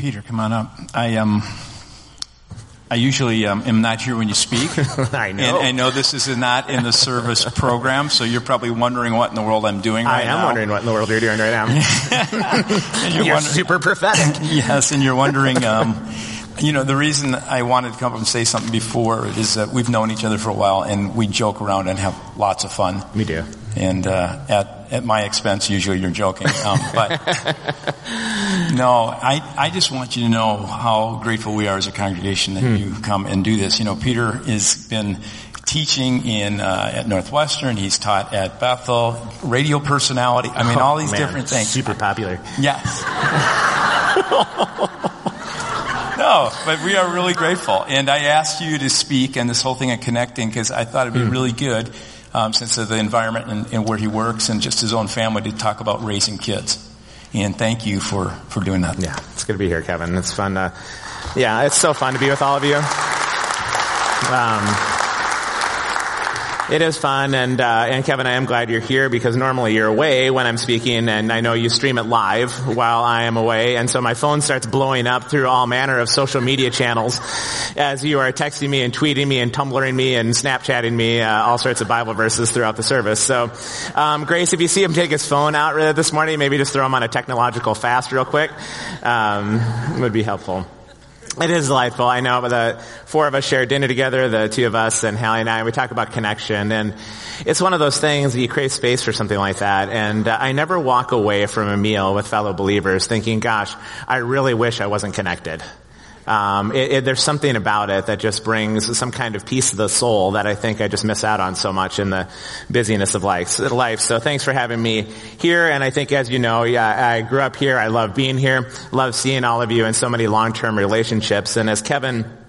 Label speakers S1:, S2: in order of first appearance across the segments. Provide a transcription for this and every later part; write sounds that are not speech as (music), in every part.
S1: Peter, come on up. I um, I usually um, am not here when you speak. (laughs)
S2: I know.
S1: And I know this is not in the service program, so you're probably wondering what in the world I'm doing right
S2: I am
S1: now.
S2: wondering what in the world you're doing right now. (laughs)
S1: And you're
S2: you're super prophetic. (laughs)
S1: yes, and you're wondering, um, you know, the reason I wanted to come up and say something before is that we've known each other for a while and we joke around and have lots of fun.
S2: We do.
S1: And uh, at at my expense, usually you're joking. Um, but (laughs) no, I I just want you to know how grateful we are as a congregation that you come and do this. You know, Peter has been teaching in uh, at Northwestern. He's taught at Bethel, radio personality. I mean, all these
S2: Oh, Man,
S1: different things.
S2: Super popular.
S1: Yes. (laughs) no, but we are really grateful. And I asked you to speak and this whole thing of connecting because I thought it'd be really good um, since of the environment and, and where he works and just his own family to talk about raising kids. And thank you for, for doing that.
S2: Yeah, it's good to be here, Kevin. It's fun. To, yeah, it's so fun to be with all of you. Um, it is fun, and uh, and Kevin, I am glad you're here because normally you're away when I'm speaking, and I know you stream it live while I am away, and so my phone starts blowing up through all manner of social media channels as you are texting me and tweeting me and tumblering me and Snapchatting me uh, all sorts of Bible verses throughout the service. So, um, Grace, if you see him take his phone out uh, this morning, maybe just throw him on a technological fast real quick. Um, would be helpful. It is delightful. I know the four of us share dinner together, the two of us and Hallie and I, and we talk about connection and it's one of those things that you create space for something like that. And uh, I never walk away from a meal with fellow believers thinking, gosh, I really wish I wasn't connected. Um, it, it, there's something about it that just brings some kind of peace to the soul that I think I just miss out on so much in the busyness of life. So thanks for having me here. And I think, as you know, yeah, I grew up here. I love being here. Love seeing all of you in so many long-term relationships. And as Kevin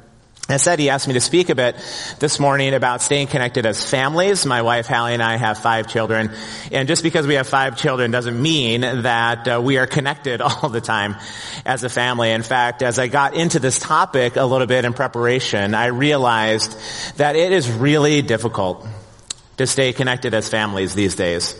S2: I said he asked me to speak a bit this morning about staying connected as families. My wife Hallie and I have five children, and just because we have five children doesn't mean that uh, we are connected (laughs) all the time as a family. In fact, as I got into this topic a little bit in preparation, I realized that it is really difficult to stay connected as families these days.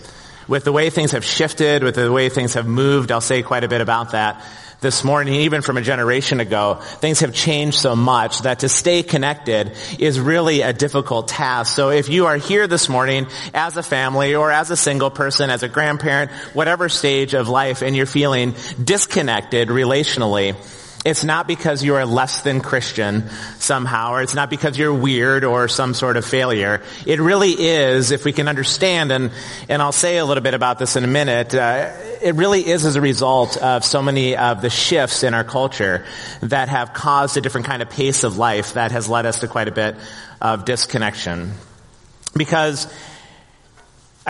S2: With the way things have shifted, with the way things have moved, I'll say quite a bit about that this morning, even from a generation ago, things have changed so much that to stay connected is really a difficult task. So if you are here this morning as a family or as a single person, as a grandparent, whatever stage of life and you're feeling disconnected relationally, it's not because you are less than Christian somehow, or it's not because you're weird or some sort of failure. It really is, if we can understand, and, and I'll say a little bit about this in a minute, uh, it really is as a result of so many of the shifts in our culture that have caused a different kind of pace of life that has led us to quite a bit of disconnection. Because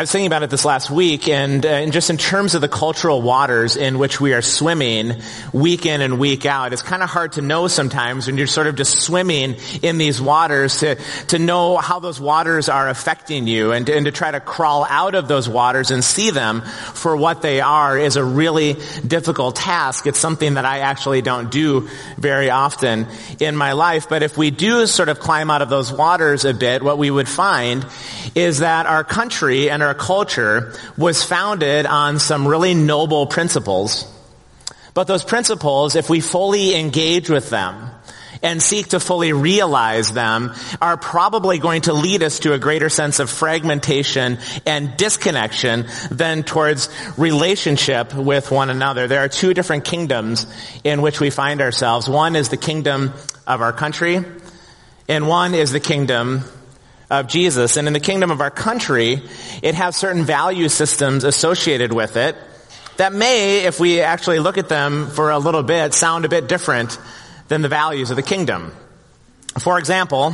S2: I was thinking about it this last week, and, uh, and, just in terms of the cultural waters in which we are swimming week in and week out, it's kind of hard to know sometimes when you're sort of just swimming in these waters to, to know how those waters are affecting you and, and to try to crawl out of those waters and see them for what they are is a really difficult task. It's something that I actually don't do very often in my life, but if we do sort of climb out of those waters a bit, what we would find is that our country and our culture was founded on some really noble principles. But those principles, if we fully engage with them and seek to fully realize them, are probably going to lead us to a greater sense of fragmentation and disconnection than towards relationship with one another. There are two different kingdoms in which we find ourselves. One is the kingdom of our country, and one is the kingdom of Jesus. And in the kingdom of our country, it has certain value systems associated with it that may, if we actually look at them for a little bit, sound a bit different than the values of the kingdom. For example,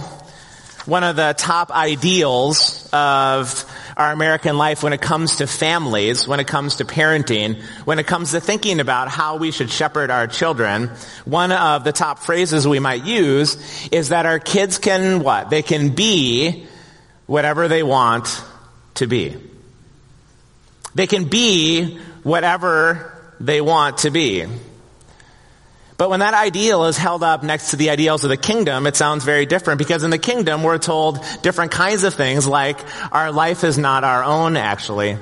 S2: one of the top ideals of our American life when it comes to families, when it comes to parenting, when it comes to thinking about how we should shepherd our children, one of the top phrases we might use is that our kids can what? They can be whatever they want to be. They can be whatever they want to be. But when that ideal is held up next to the ideals of the kingdom, it sounds very different because in the kingdom we're told different kinds of things like our life is not our own actually.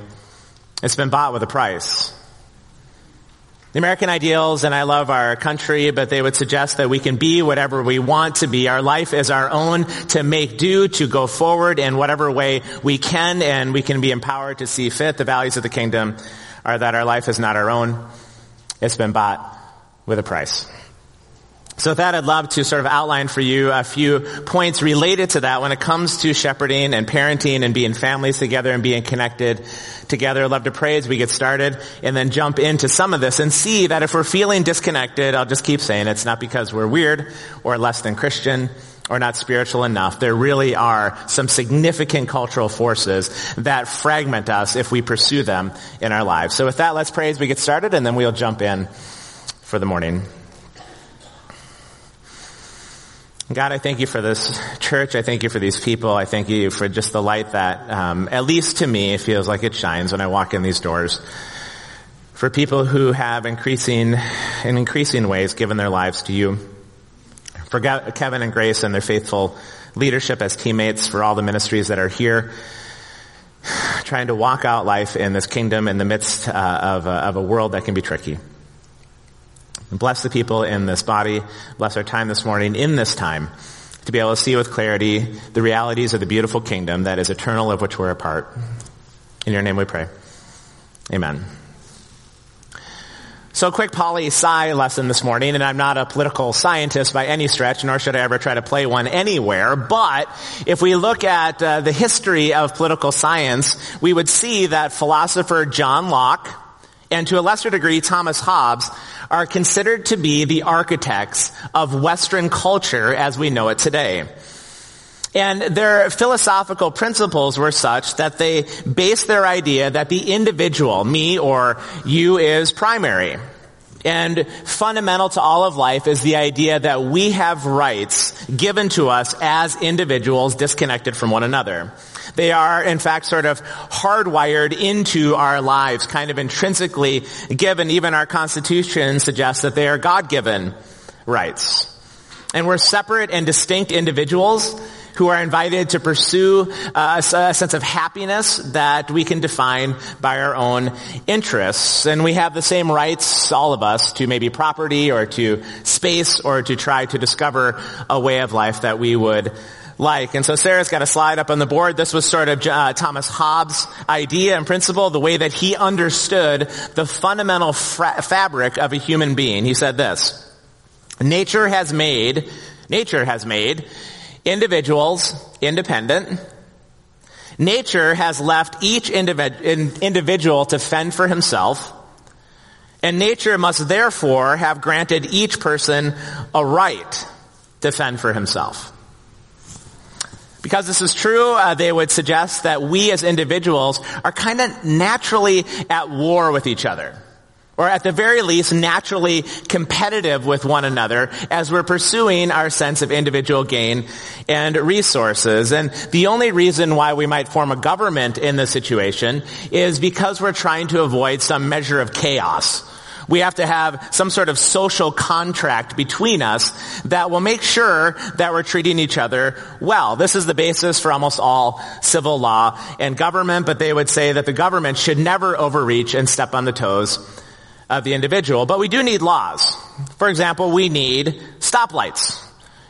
S2: It's been bought with a price. The American ideals, and I love our country, but they would suggest that we can be whatever we want to be. Our life is our own to make do, to go forward in whatever way we can, and we can be empowered to see fit. The values of the kingdom are that our life is not our own. It's been bought with a price. So with that, I'd love to sort of outline for you a few points related to that when it comes to shepherding and parenting and being families together and being connected together. I'd love to pray as we get started and then jump into some of this and see that if we're feeling disconnected, I'll just keep saying it's not because we're weird or less than Christian or not spiritual enough. There really are some significant cultural forces that fragment us if we pursue them in our lives. So with that, let's pray as we get started and then we'll jump in for the morning. God, I thank you for this church. I thank you for these people. I thank you for just the light that, um, at least to me, it feels like it shines when I walk in these doors. For people who have increasing, in increasing ways, given their lives to you. For Kevin and Grace and their faithful leadership as teammates, for all the ministries that are here, trying to walk out life in this kingdom in the midst uh, of, a, of a world that can be tricky. Bless the people in this body. Bless our time this morning in this time to be able to see with clarity the realities of the beautiful kingdom that is eternal of which we're a part. In your name we pray. Amen. So quick poli sci lesson this morning, and I'm not a political scientist by any stretch, nor should I ever try to play one anywhere, but if we look at uh, the history of political science, we would see that philosopher John Locke, and to a lesser degree Thomas Hobbes, are considered to be the architects of Western culture as we know it today. And their philosophical principles were such that they based their idea that the individual, me or you, is primary. And fundamental to all of life is the idea that we have rights given to us as individuals disconnected from one another. They are, in fact, sort of hardwired into our lives, kind of intrinsically given. Even our Constitution suggests that they are God-given rights. And we're separate and distinct individuals who are invited to pursue uh, a, a, sense of happiness that we can define by our own interests. And we have the same rights, all of us, to maybe property or to space or to try to discover a way of life that we would like. And so Sarah's got a slide up on the board. This was sort of uh, Thomas Hobbes' idea and principle, the way that he understood the fundamental fra- fabric of a human being. He said this, nature has made, nature has made individuals independent. Nature has left each individ- individual to fend for himself. And nature must therefore have granted each person a right to fend for himself. Because this is true, uh, they would suggest that we as individuals are kind of naturally at war with each other. Or at the very least, naturally competitive with one another as we're pursuing our sense of individual gain and resources. And the only reason why we might form a government in this situation is because we're trying to avoid some measure of chaos we have to have some sort of social contract between us that will make sure that we're treating each other well. This is the basis for almost all civil law and government, but they would say that the government should never overreach and step on the toes of the individual. But we do need laws. For example, we need stoplights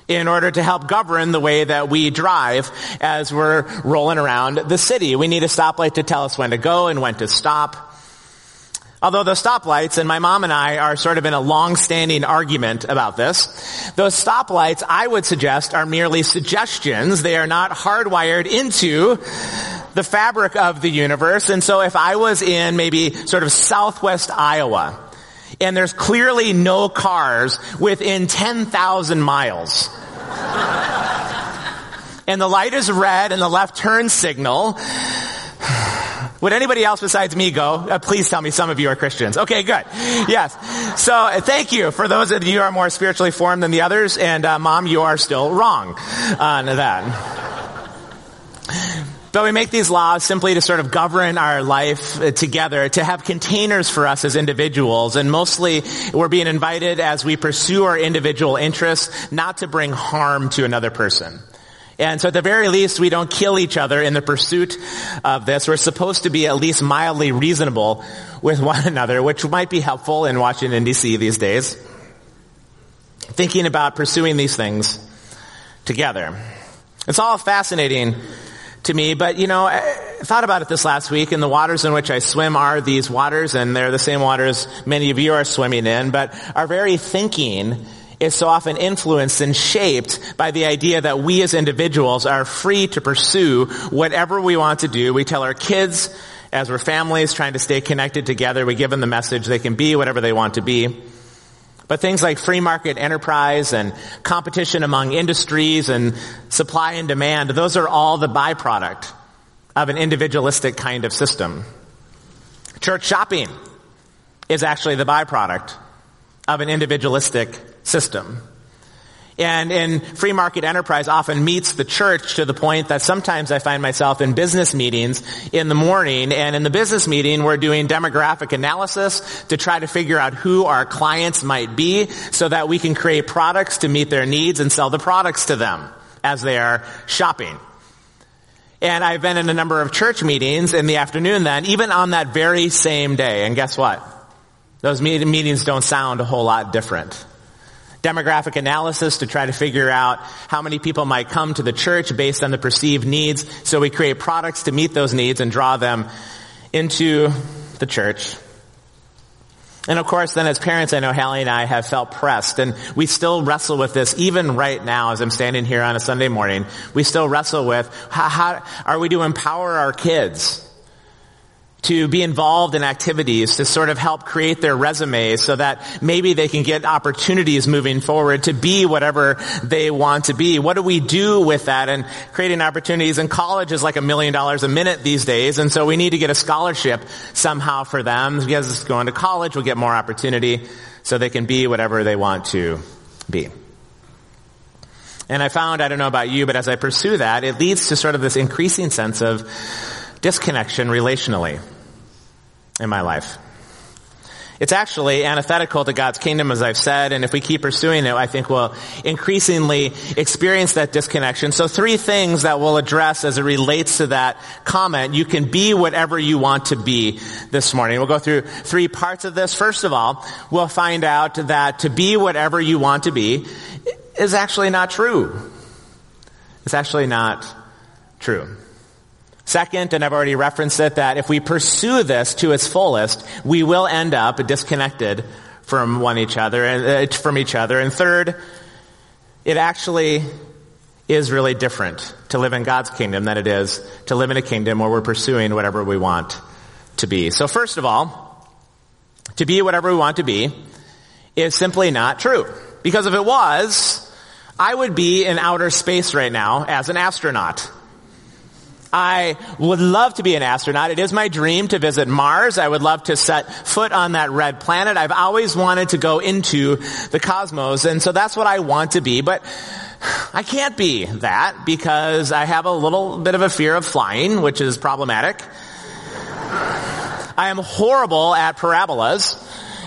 S2: in order to help govern the way that we drive as we're rolling around the city. We need a stoplight to tell us when to go and when to stop. Although those stoplights, and my mom and I are sort of in a long-standing argument about this, those stoplights, I would suggest, are merely suggestions. They are not hardwired into the fabric of the universe. And so if I was in maybe sort of southwest Iowa, and there's clearly no cars within 10,000 miles, and the light is red and the left turn signal, would anybody else besides me go? Uh, please tell me some of you are Christians. Okay, good. Yes. So uh, thank you for those of you who are more spiritually formed than the others. And uh, mom, you are still wrong on that. But we make these laws simply to sort of govern our life uh, together, to have containers for us as individuals. And mostly we're being invited as we pursue our individual interests, not to bring harm to another person. And so at the very least, we don't kill each other in the pursuit of this. We're supposed to be at least mildly reasonable with one (laughs) another, which might be helpful in Washington DC these days. Thinking about pursuing these things together. It's all fascinating to me, but you know, I thought about it this last week and the waters in which I swim are these waters and they're the same waters many of you are swimming in, but our very thinking is so often influenced and shaped by the idea that we as individuals are free to pursue whatever we want to do. We tell our kids as we're families trying to stay connected together, we give them the message they can be whatever they want to be. But things like free market enterprise and competition among industries and supply and demand, those are all the byproduct of an individualistic kind of system. Church shopping is actually the byproduct of an individualistic system. And in free market enterprise often meets the church to the point that sometimes I find myself in business meetings in the morning and in the business meeting we're doing demographic analysis to try to figure out who our clients might be so that we can create products to meet their needs and sell the products to them as they are shopping. And I've been in a number of church meetings in the afternoon then, even on that very same day. And guess what? Those meetings don't sound a whole lot different demographic analysis to try to figure out how many people might come to the church based on the perceived needs. So we create products to meet those needs and draw them into the church. And of course, then as parents, I know Hallie and I have felt pressed, and we still wrestle with this even right now as I'm standing here on a Sunday morning. We still wrestle with how, how are we to empower our kids to be involved in activities to sort of help create their resumes so that maybe they can get opportunities moving forward to be whatever they want to be. What do we do with that and creating opportunities? And college is like a million dollars a minute these days. And so we need to get a scholarship somehow for them because going to college will get more opportunity so they can be whatever they want to be. And I found, I don't know about you, but as I pursue that, it leads to sort of this increasing sense of disconnection relationally in my life. It's actually antithetical to God's kingdom, as I've said, and if we keep pursuing it, I think we'll increasingly experience that disconnection. So three things that we'll address as it relates to that comment. You can be whatever you want to be this morning. We'll go through three parts of this. First of all, we'll find out that to be whatever you want to be is actually not true. It's actually not true. Second, and I've already referenced it, that if we pursue this to its fullest, we will end up disconnected from one each other and uh, from each other. And third, it actually is really different to live in God's kingdom than it is to live in a kingdom where we're pursuing whatever we want to be. So first of all, to be whatever we want to be is simply not true. Because if it was, I would be in outer space right now as an astronaut. I would love to be an astronaut. It is my dream to visit Mars. I would love to set foot on that red planet. I've always wanted to go into the cosmos, and so that's what I want to be, but I can't be that because I have a little bit of a fear of flying, which is problematic. I am horrible at parabolas.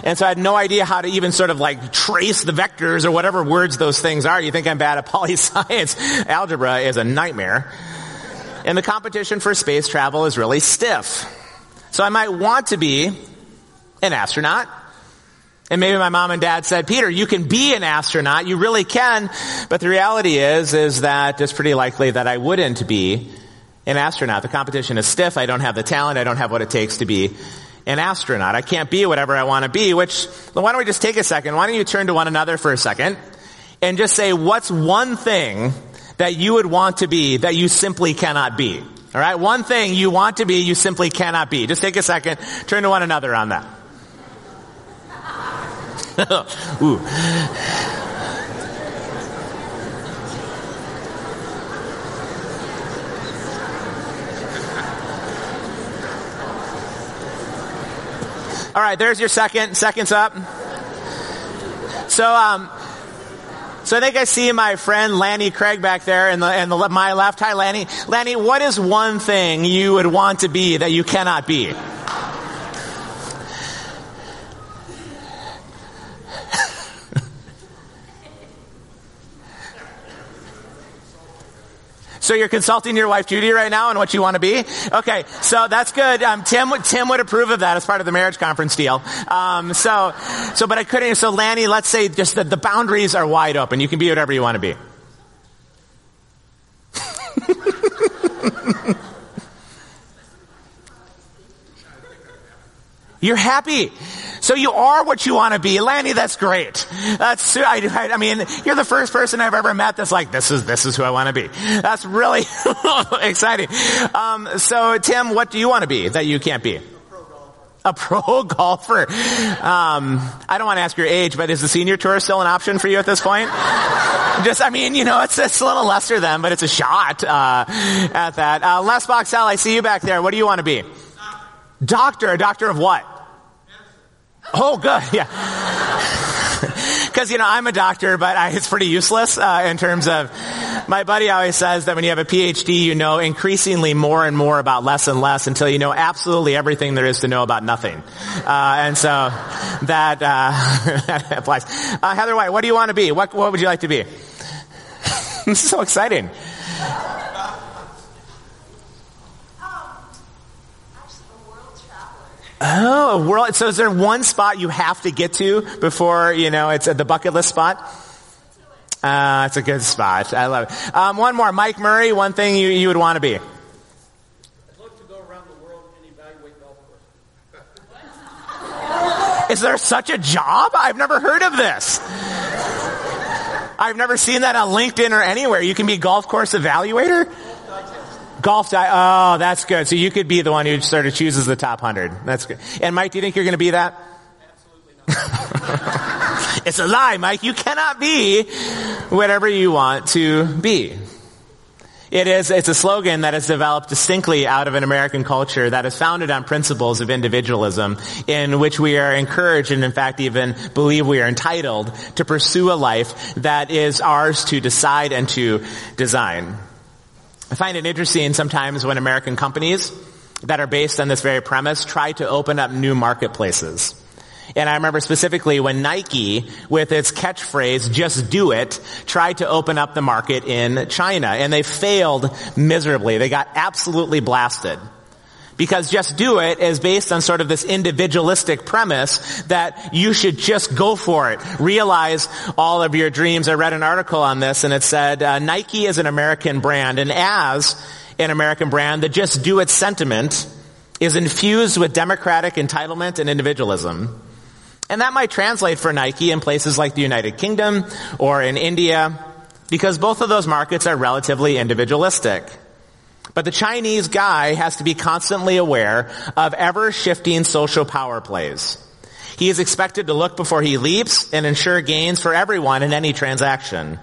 S2: And so I had no idea how to even sort of like trace the vectors or whatever words those things are. You think I'm bad at (laughs) poli science. Algebra is a nightmare and the competition for space travel is really stiff. So I might want to be an astronaut. And maybe my mom and dad said, Peter, you can be an astronaut. You really can. But the reality is, is that it's pretty likely that I wouldn't be an astronaut. The competition is stiff. I don't have the talent. I don't have what it takes to be an astronaut. I can't be whatever I want to be, which, why don't we just take a second? Why don't you turn to one another for a second and just say, what's one thing that you would want to be that you simply cannot be. All right? One thing you want to be, you simply cannot be. Just take a second, turn to one another on that. (laughs) Ooh. All right, there's your second. Second's up. So, um, so I think I see my friend Lanny Craig back there in the, in the, my left. Hi, Lanny. Lanny, what is one thing you would want to be that you cannot be? So you're consulting your wife Judy right now on what you want to be? Okay, so that's good. Um, Tim, Tim would approve of that as part of the marriage conference deal. Um, so, so, but I couldn't, so Lanny, let's say just that the boundaries are wide open. You can be whatever you want to be. (laughs) You're happy. So you are what you want to be. Lanny, that's great. That's, I, I, mean, you're the first person I've ever met that's like, this is, this is who I want to be. That's really (laughs) exciting. Um, so Tim, what do you want to be that you can't be? A pro golfer. Um, I don't want to ask your age, but is the senior tour still an option for you at this point? (laughs) Just, I mean, you know, it's, it's a little lesser than, but it's a shot uh, at that. Uh, Les Boxell, I see you back there. What do you want to be? Doctor. A doctor of what? Oh, good. Yeah. Because, you know, I'm a doctor, but I, it's pretty useless uh, in terms of, my buddy always says that when you have a PhD, you know increasingly more and more about less and less until you know absolutely everything there is to know about nothing. Uh, and so that, uh, (laughs) that applies. Uh, Heather White, what do you want to be? What, what would you like to be? (laughs) this is so exciting. Oh, world. So is there one spot you have to get to before, you know, it's at the bucket list spot? Uh, it's a good spot. I love it. Um, one more. Mike Murray, one thing you, you would want to be. I'd
S3: love to go around the world and evaluate golf courses. (laughs)
S2: Is there such a job? I've never heard of this. I've never seen that on LinkedIn or anywhere. You can be a golf course evaluator? Golf die. Oh, that's good. So you could be the one who sort of chooses the top hundred. That's good. And Mike, do you think you're going to be that?
S3: Absolutely not. (laughs)
S2: it's a lie, Mike. You cannot be whatever you want to be. It is, it's a slogan that has developed distinctly out of an American culture that is founded on principles of individualism in which we are encouraged and in fact even believe we are entitled to pursue a life that is ours to decide and to design. I find it interesting sometimes when American companies that are based on this very premise try to open up new marketplaces. And I remember specifically when Nike, with its catchphrase, just do it, tried to open up the market in China. And they failed miserably. They got absolutely blasted. Because just do it is based on sort of this individualistic premise that you should just go for it. Realize all of your dreams. I read an article on this and it said, uh, Nike is an American brand and as an American brand, the just do it sentiment is infused with democratic entitlement and individualism. And that might translate for Nike in places like the United Kingdom or in India because both of those markets are relatively individualistic. But the Chinese guy has to be constantly aware of ever shifting social power plays. He is expected to look before he leaps and ensure gains for everyone in any transaction.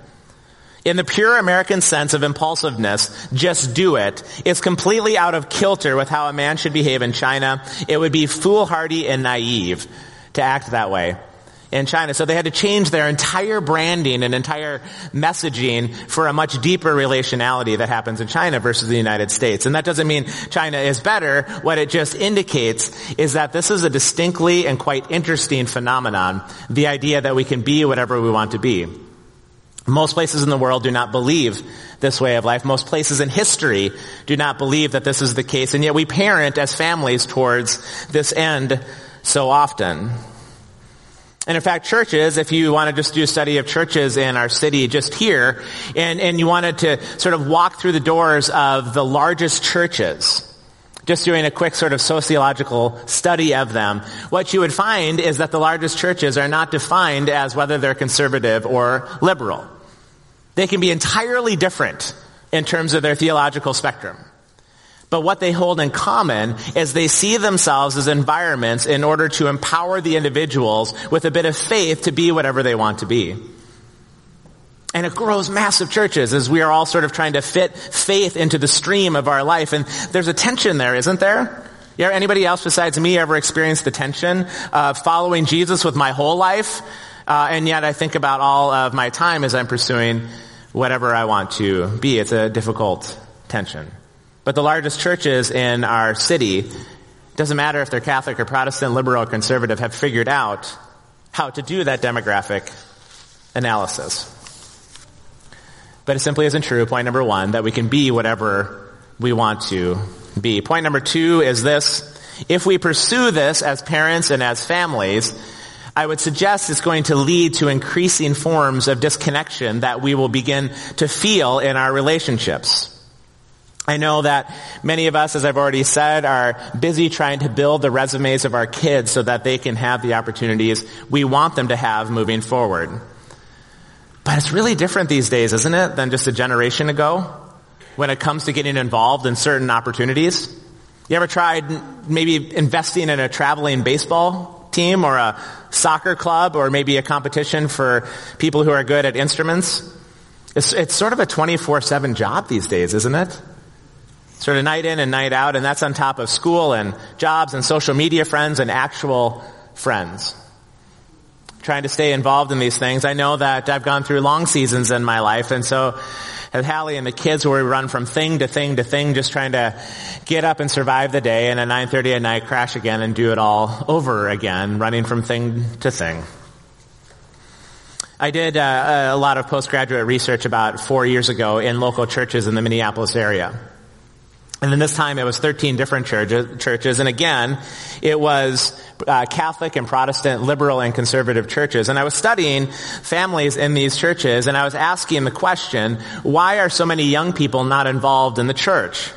S2: In the pure American sense of impulsiveness, just do it, is completely out of kilter with how a man should behave in China. It would be foolhardy and naive to act that way in China. So they had to change their entire branding and entire messaging for a much deeper relationality that happens in China versus the United States. And that doesn't mean China is better. What it just indicates is that this is a distinctly and quite interesting phenomenon. The idea that we can be whatever we want to be. Most places in the world do not believe this way of life. Most places in history do not believe that this is the case. And yet we parent as families towards this end so often. And in fact, churches, if you want to just do a study of churches in our city just here, and, and you wanted to sort of walk through the doors of the largest churches, just doing a quick sort of sociological study of them, what you would find is that the largest churches are not defined as whether they're conservative or liberal. They can be entirely different in terms of their theological spectrum. But what they hold in common is they see themselves as environments in order to empower the individuals with a bit of faith to be whatever they want to be. And it grows massive churches as we are all sort of trying to fit faith into the stream of our life. And there's a tension there, isn't there? Yeah, anybody else besides me ever experienced the tension of following Jesus with my whole life? Uh, and yet I think about all of my time as I'm pursuing whatever I want to be. It's a difficult tension. But the largest churches in our city, doesn't matter if they're Catholic or Protestant, liberal or conservative, have figured out how to do that demographic analysis. But it simply isn't true, point number one, that we can be whatever we want to be. Point number two is this. If we pursue this as parents and as families, I would suggest it's going to lead to increasing forms of disconnection that we will begin to feel in our relationships. I know that many of us, as I've already said, are busy trying to build the resumes of our kids so that they can have the opportunities we want them to have moving forward. But it's really different these days, isn't it, than just a generation ago when it comes to getting involved in certain opportunities? You ever tried maybe investing in a traveling baseball team or a soccer club or maybe a competition for people who are good at instruments? It's, it's sort of a 24-7 job these days, isn't it? Sort of night in and night out, and that's on top of school and jobs and social media friends and actual friends. Trying to stay involved in these things. I know that I've gone through long seasons in my life, and so as Hallie and the kids where we run from thing to thing to thing, just trying to get up and survive the day, and at 9.30 at night crash again and do it all over again, running from thing to thing. I did uh, a lot of postgraduate research about four years ago in local churches in the Minneapolis area. And then this time it was 13 different churches, and again, it was uh, Catholic and Protestant, liberal and conservative churches. And I was studying families in these churches, and I was asking the question, why are so many young people not involved in the church?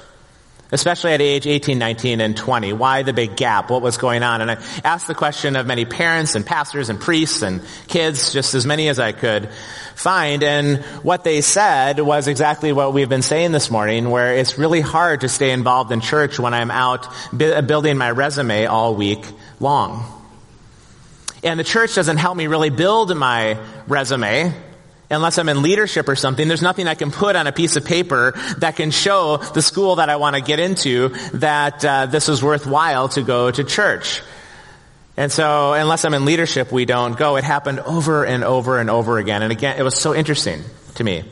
S2: Especially at age 18, 19, and 20. Why the big gap? What was going on? And I asked the question of many parents and pastors and priests and kids, just as many as I could find. And what they said was exactly what we've been saying this morning, where it's really hard to stay involved in church when I'm out building my resume all week long. And the church doesn't help me really build my resume unless I'm in leadership or something, there's nothing I can put on a piece of paper that can show the school that I want to get into that uh, this is worthwhile to go to church. And so, unless I'm in leadership, we don't go. It happened over and over and over again. And again, it was so interesting to me.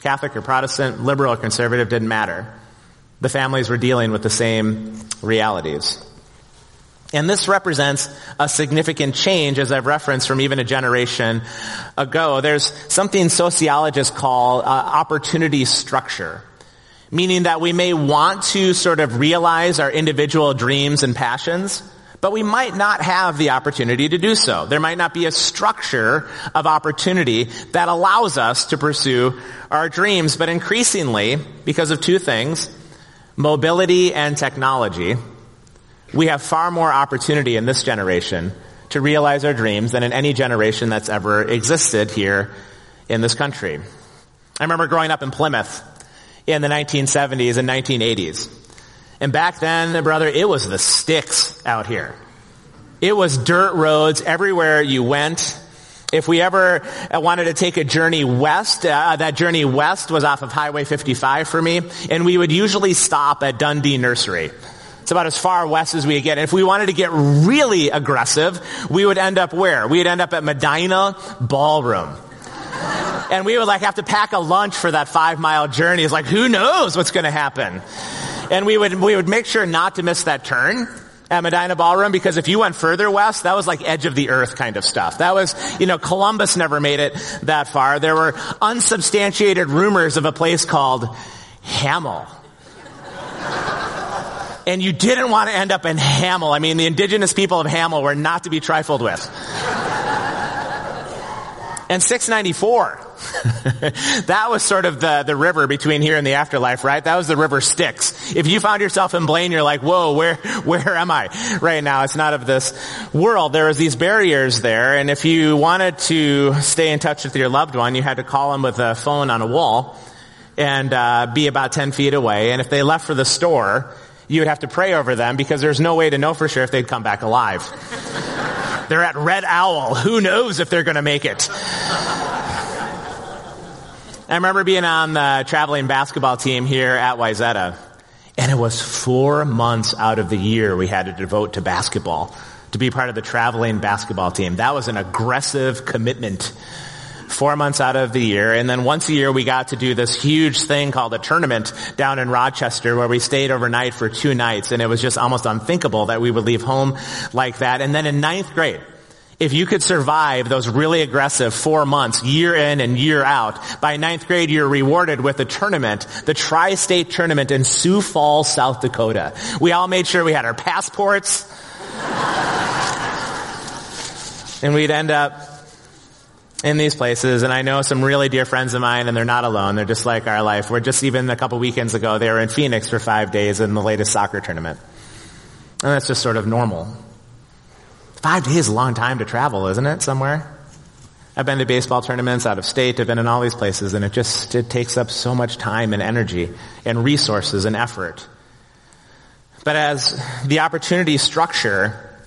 S2: Catholic or Protestant, liberal or conservative, didn't matter. The families were dealing with the same realities. And this represents a significant change, as I've referenced, from even a generation ago. There's something sociologists call uh, opportunity structure, meaning that we may want to sort of realize our individual dreams and passions, but we might not have the opportunity to do so. There might not be a structure of opportunity that allows us to pursue our dreams, but increasingly, because of two things, mobility and technology, we have far more opportunity in this generation to realize our dreams than in any generation that's ever existed here in this country. I remember growing up in Plymouth in the 1970s and 1980s. And back then, brother, it was the sticks out here. It was dirt roads everywhere you went. If we ever wanted to take a journey west, uh, that journey west was off of Highway 55 for me, and we would usually stop at Dundee Nursery. It's about as far west as we get. And if we wanted to get really aggressive, we would end up where? We'd end up at Medina Ballroom. and we would like have to pack a lunch for that five mile journey. It's like, who knows what's going to happen? And we would, we would make sure not to miss that turn at Medina Ballroom because if you went further west, that was like edge of the earth kind of stuff. That was, you know, Columbus never made it that far. There were unsubstantiated rumors of a place called Hamel and you didn't want to end up in Hamel. I mean, the indigenous people of Hamel were not to be trifled with. and 694. (laughs) that was sort of the, the river between here and the afterlife, right? That was the river Styx. If you found yourself in Blaine, you're like, whoa, where, (laughs) where am I right now? It's not of this world. There was these barriers there, and if you wanted to stay in touch with your loved one, you had to call them with a phone on a wall and uh, be about 10 feet away. And if they left for the store, you would have to pray over them because there's no way to know for sure if they'd come back alive. they're at Red Owl. Who knows if they're going to make it? I remember being on the traveling basketball team here at Wayzata, and it was four months out of the year we had to devote to basketball to be part of the traveling basketball team. That was an aggressive commitment four months out of the year. And then once a year we got to do this huge thing called a tournament down in Rochester where we stayed overnight for two nights. And it was just almost unthinkable that we would leave home like that. And then in ninth grade, If you could survive those really aggressive four months, year in and year out, by ninth grade you're rewarded with a tournament, the Tri-State Tournament in Sioux Falls, South Dakota. We all made sure we had our passports. (laughs) and we'd end up in these places, and I know some really dear friends of mine, and they're not alone. They're just like our life. We're just even a couple weekends ago, they were in Phoenix for five days in the latest soccer tournament. And that's just sort of normal. Five days is a long time to travel, isn't it, somewhere? I've been to baseball tournaments out of state. I've been in all these places, and it just, it takes up so much time and energy and resources and effort. But as the opportunity structure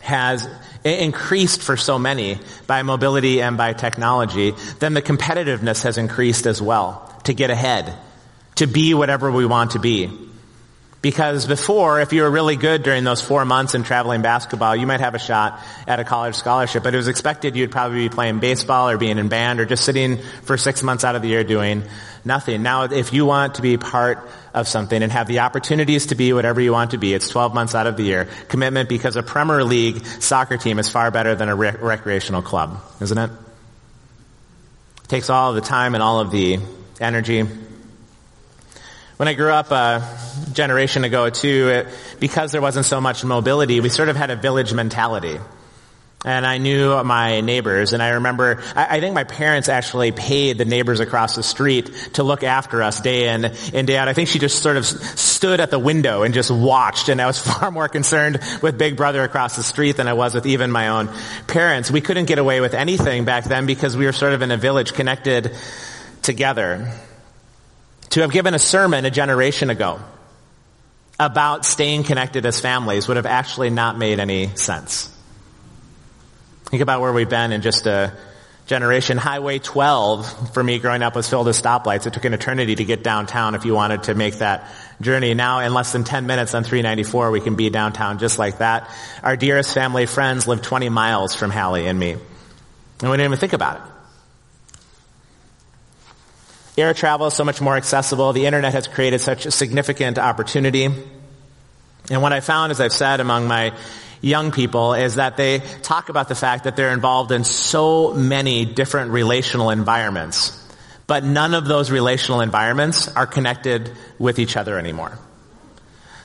S2: has increased for so many by mobility and by technology, then the competitiveness has increased as well to get ahead, to be whatever we want to be. Because before, if you were really good during those four months in traveling basketball, you might have a shot at a college scholarship, but it was expected you'd probably be playing baseball or being in band or just sitting for six months out of the year doing nothing. Now, if you want to be part of something and have the opportunities to be whatever you want to be, it's 12 months out of the year. Commitment because a Premier League soccer team is far better than a rec- recreational club, isn't it? It takes all of the time and all of the energy when I grew up a generation ago too, it, because there wasn't so much mobility, we sort of had a village mentality. And I knew my neighbors, and I remember, I, I, think my parents actually paid the neighbors across the street to look after us day in and day out. I think she just sort of stood at the window and just watched, and I was (laughs) far more concerned with Big Brother across the street than I was with even my own parents. We couldn't get away with anything back then because we were sort of in a village connected together to have given a sermon a generation ago about staying connected as families would have actually not made any sense. Think about where we've been in just a generation. Highway 12 for me growing up was filled with stoplights. It took an eternity to get downtown if you wanted to make that journey. Now in less than 10 minutes on 394 we can be downtown just like that. Our dearest family friends live 20 miles from Hallie and me. And we didn't even think about it. Air travel is so much more accessible. The internet has created such a significant opportunity. And what I found, as I've said among my young people, is that they talk about the fact that they're involved in so many different relational environments. But none of those relational environments are connected with each other anymore.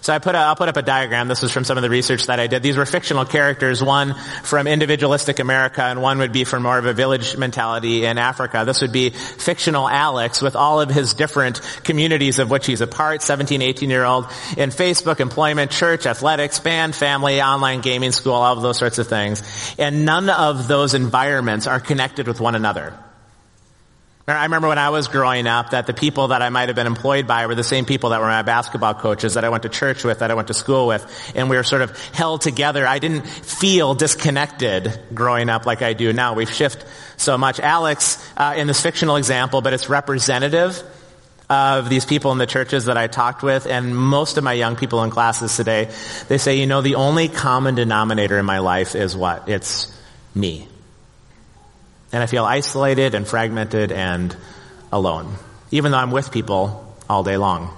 S2: So I put a, I'll put up a diagram. This is from some of the research that I did. These were fictional characters, one from individualistic America and one would be from more of a village mentality in Africa. This would be fictional Alex with all of his different communities of which he's a part, 17, 18 year old in Facebook, employment, church, athletics, band, family, online gaming, school, all of those sorts of things. And none of those environments are connected with one another. I remember when I was growing up that the people that I might have been employed by were the same people that were my basketball coaches that I went to church with, that I went to school with, and we were sort of held together. I didn't feel disconnected growing up like I do now. We've shifted so much. Alex, uh, in this fictional example, but it's representative of these people in the churches that I talked with, and most of my young people in classes today, they say, you know, the only common denominator in my life is what? It's me. And I feel isolated and fragmented and alone, even though I'm with people all day long.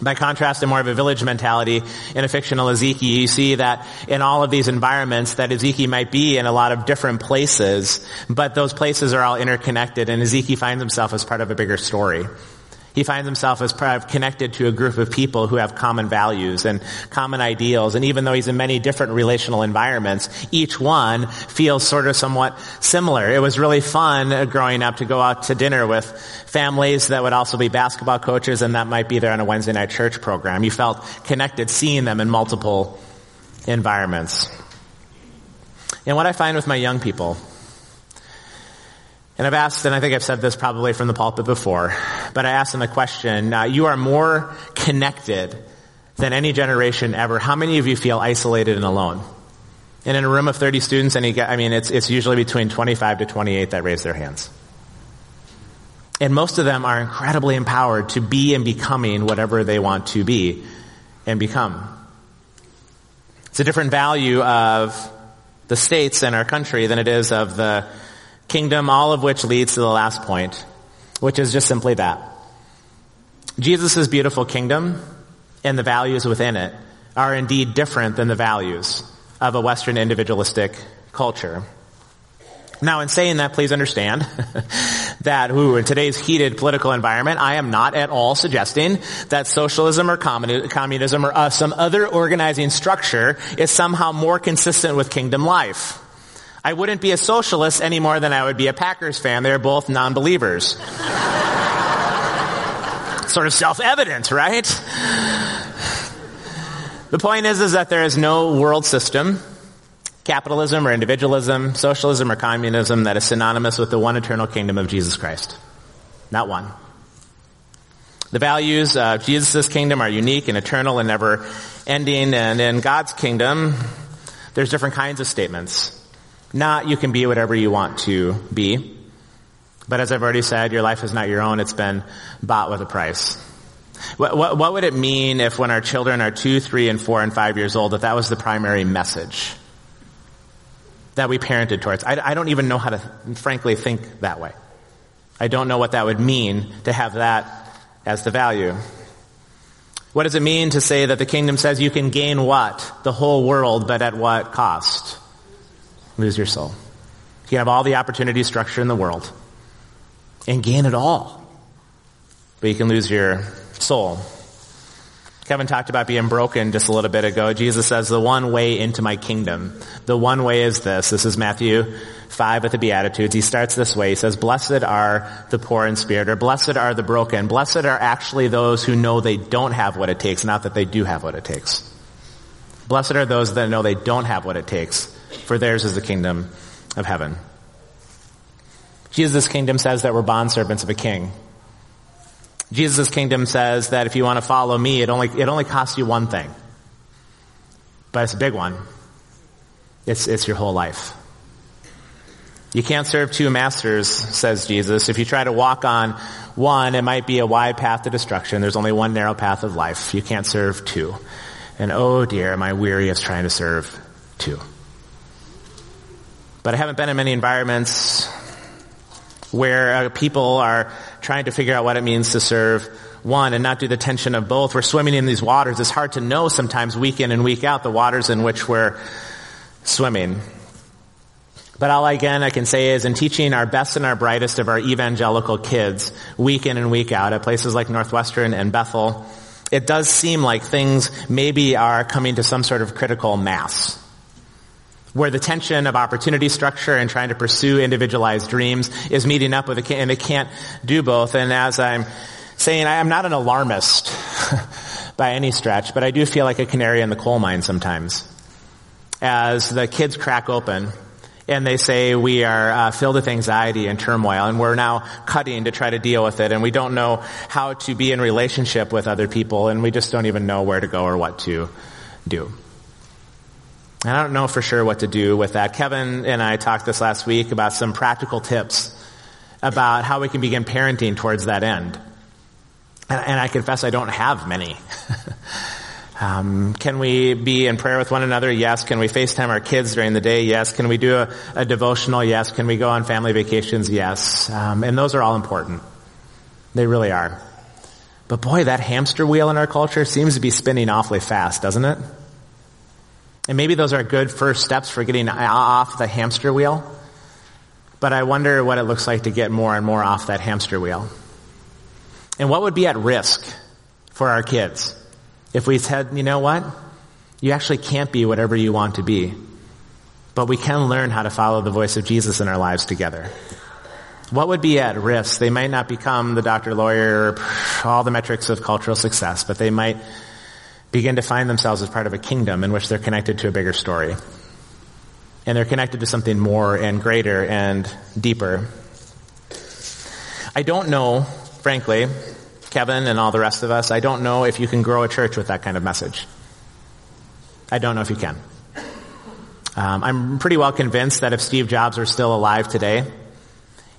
S2: By contrast in more of a village mentality in a fictional Ezekiel, you see that in all of these environments that Ezekiel might be in a lot of different places, but those places are all interconnected and Ezekiel finds himself as part of a bigger story. He finds himself as connected to a group of people who have common values and common ideals. And even though he's in many different relational environments, each one feels sort of somewhat similar. It was really fun growing up to go out to dinner with families that would also be basketball coaches and that might be there on a Wednesday night church program. You felt connected seeing them in multiple environments. And what I find with my young people and I've asked, and I think I've said this probably from the pulpit before, but I asked them the question, uh, you are more connected than any generation ever. How many of you feel isolated and alone? And in a room of 30 students, get, I mean, it's, it's usually between 25 to 28 that raise their hands. And most of them are incredibly empowered to be and becoming whatever they want to be and become. It's a different value of the states and our country than it is of the kingdom, all of which leads to the last point, which is just simply that. Jesus' beautiful kingdom and the values within it are indeed different than the values of a Western individualistic culture. Now, in saying that, please understand (laughs) that ooh, in today's heated political environment, I am not at all suggesting that socialism or communism or uh, some other organizing structure is somehow more consistent with kingdom life. I wouldn't be a socialist any more than I would be a Packers fan. They're both non-believers. (laughs) sort of self-evident, right? The point is, is that there is no world system capitalism or individualism, socialism or communism that is synonymous with the one eternal kingdom of Jesus Christ. Not one. The values of Jesus' kingdom are unique and eternal and never ending. And in God's kingdom, there's different kinds of statements. Not you can be whatever you want to be. But as I've already said, your life is not your own. It's been bought with a price. What, what, what would it mean if when our children are two, three, and four, and five years old, that that was the primary message? that we parented towards. I, I don't even know how to, frankly, think that way. I don't know what that would mean to have that as the value. What does it mean to say that the kingdom says you can gain what? The whole world, but at what cost? Lose your soul. You can have all the opportunity structure in the world and gain it all. But you can lose your soul. Kevin talked about being broken just a little bit ago. Jesus says the one way into my kingdom. The one way is this. This is Matthew 5 at the Beatitudes. He starts this way. He says, blessed are the poor in spirit, or blessed are the broken. Blessed are actually those who know they don't have what it takes, not that they do have what it takes. Blessed are those that know they don't have what it takes, for theirs is the kingdom of heaven. Jesus' kingdom says that we're bondservants of a king. Jesus' kingdom says that if you want to follow me, it only, it only costs you one thing. But it's a big one. It's, it's your whole life. You can't serve two masters, says Jesus. If you try to walk on one, it might be a wide path to destruction. There's only one narrow path of life. You can't serve two. And oh dear, am I weary of trying to serve two. But I haven't been in many environments where uh, people are trying to figure out what it means to serve one and not do the tension of both. We're swimming in these waters. It's hard to know sometimes week in and week out the waters in which we're swimming. But all again I can say is in teaching our best and our brightest of our evangelical kids week in and week out at places like Northwestern and Bethel, it does seem like things maybe are coming to some sort of critical mass where the tension of opportunity structure and trying to pursue individualized dreams is meeting up with a, and they can't do both. And as I'm saying, I'm not an alarmist (laughs) by any stretch, but I do feel like a canary in the coal mine sometimes. As the kids crack open and they say we are uh, filled with anxiety and turmoil and we're now cutting to try to deal with it and we don't know how to be in relationship with other people and we just don't even know where to go or what to do. I don't know for sure what to do with that. Kevin and I talked this last week about some practical tips about how we can begin parenting towards that end. And, and I confess I don't have many. (laughs) um, can we be in prayer with one another? Yes. Can we FaceTime our kids during the day? Yes. Can we do a, a devotional? Yes. Can we go on family vacations? Yes. Um, and those are all important. They really are. But boy, that hamster wheel in our culture seems to be spinning awfully fast, doesn't it? And maybe those are good first steps for getting off the hamster wheel. But I wonder what it looks like to get more and more off that hamster wheel. And what would be at risk for our kids if we said, you know what? You actually can't be whatever you want to be. But we can learn how to follow the voice of Jesus in our lives together. What would be at risk? They might not become the doctor, lawyer, all the metrics of cultural success, but they might begin to find themselves as part of a kingdom in which they're connected to a bigger story. And they're connected to something more and greater and deeper. I don't know, frankly, Kevin and all the rest of us, I don't know if you can grow a church with that kind of message. I don't know if you can. Um, I'm pretty well convinced that if Steve Jobs were still alive today,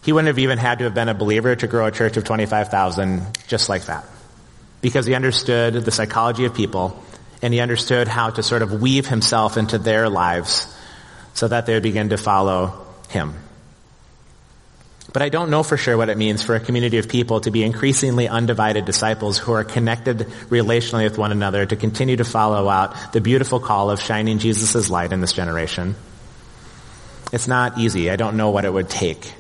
S2: he wouldn't have even had to have been a believer to grow a church of 25,000 just like that because he understood the psychology of people and he understood how to sort of weave himself into their lives so that they would begin to follow him. But I don't know for sure what it means for a community of people to be increasingly undivided disciples who are connected relationally with one another to continue to follow out the beautiful call of shining Jesus' light in this generation. It's not easy. I don't know what it would take.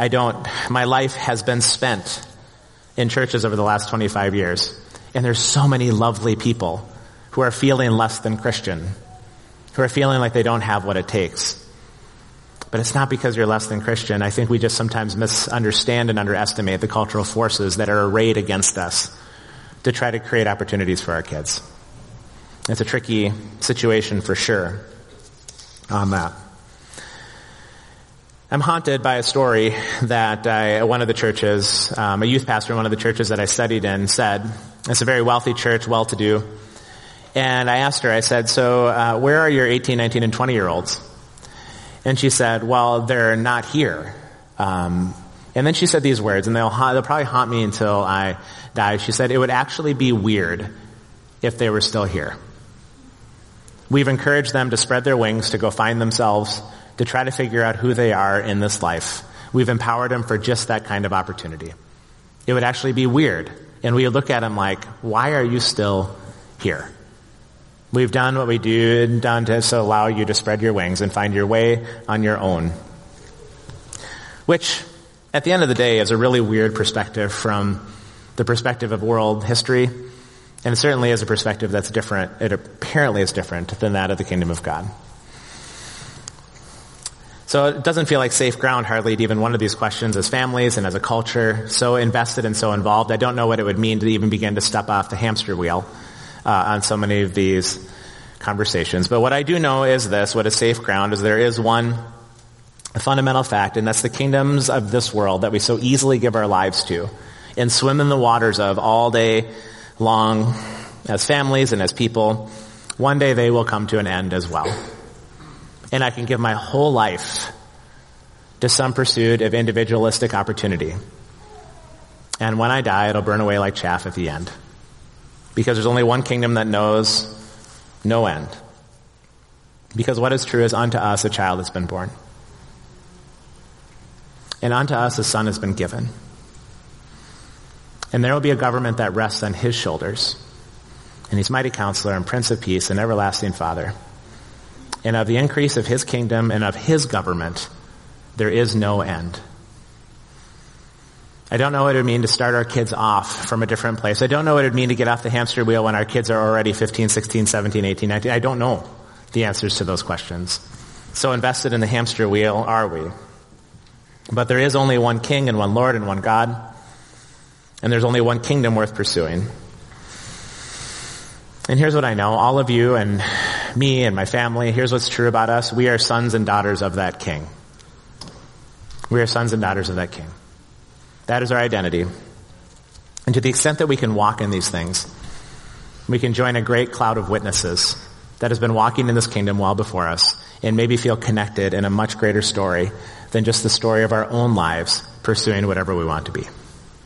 S2: I don't, my life has been spent in churches over the last 25 years. And there's so many lovely people who are feeling less than Christian, who are feeling like they don't have what it takes. But it's not because you're less than Christian. I think we just sometimes misunderstand and underestimate the cultural forces that are arrayed against us to try to create opportunities for our kids. It's a tricky situation for sure on that. I'm haunted by a story that I, one of the churches, um, a youth pastor in one of the churches that I studied in said, it's a very wealthy church, well-to-do. And I asked her, I said, so uh, where are your 18, 19, and 20 year olds? And she said, well, they're not here. Um, and then she said these words, and they'll, they'll probably haunt me until I die. She said, it would actually be weird if they were still here. We've encouraged them to spread their wings, to go find themselves, to try to figure out who they are in this life. We've empowered them for just that kind of opportunity. It would actually be weird. And we would look at them like, why are you still here? We've done what we do, and done to so allow you to spread your wings and find your way on your own. Which, at the end of the day, is a really weird perspective from the perspective of world history. And it certainly is a perspective that's different. It apparently is different than that of the kingdom of God. So it doesn't feel like safe ground hardly to even one of these questions as families and as a culture, so invested and so involved. I don't know what it would mean to even begin to step off the hamster wheel uh, on so many of these conversations. But what I do know is this, what is safe ground is there is one fundamental fact, and that's the kingdoms of this world that we so easily give our lives to and swim in the waters of all day long as families and as people. One day they will come to an end as well. And I can give my whole life to some pursuit of individualistic opportunity. And when I die, it'll burn away like chaff at the end. Because there's only one kingdom that knows no end. Because what is true is unto us a child has been born. And unto us a son has been given. And there will be a government that rests on his shoulders. And he's mighty counselor and prince of peace and everlasting father. And of the increase of his kingdom and of his government, there is no end. I don't know what it would mean to start our kids off from a different place. I don't know what it would mean to get off the hamster wheel when our kids are already 15, 16, 17, 18, 19. I don't know the answers to those questions. So invested in the hamster wheel are we? But there is only one king and one Lord and one God. And there's only one kingdom worth pursuing. And here's what I know. All of you and me and my family, here's what's true about us. We are sons and daughters of that king. We are sons and daughters of that king. That is our identity. And to the extent that we can walk in these things, we can join a great cloud of witnesses that has been walking in this kingdom well before us and maybe feel connected in a much greater story than just the story of our own lives pursuing whatever we want to be.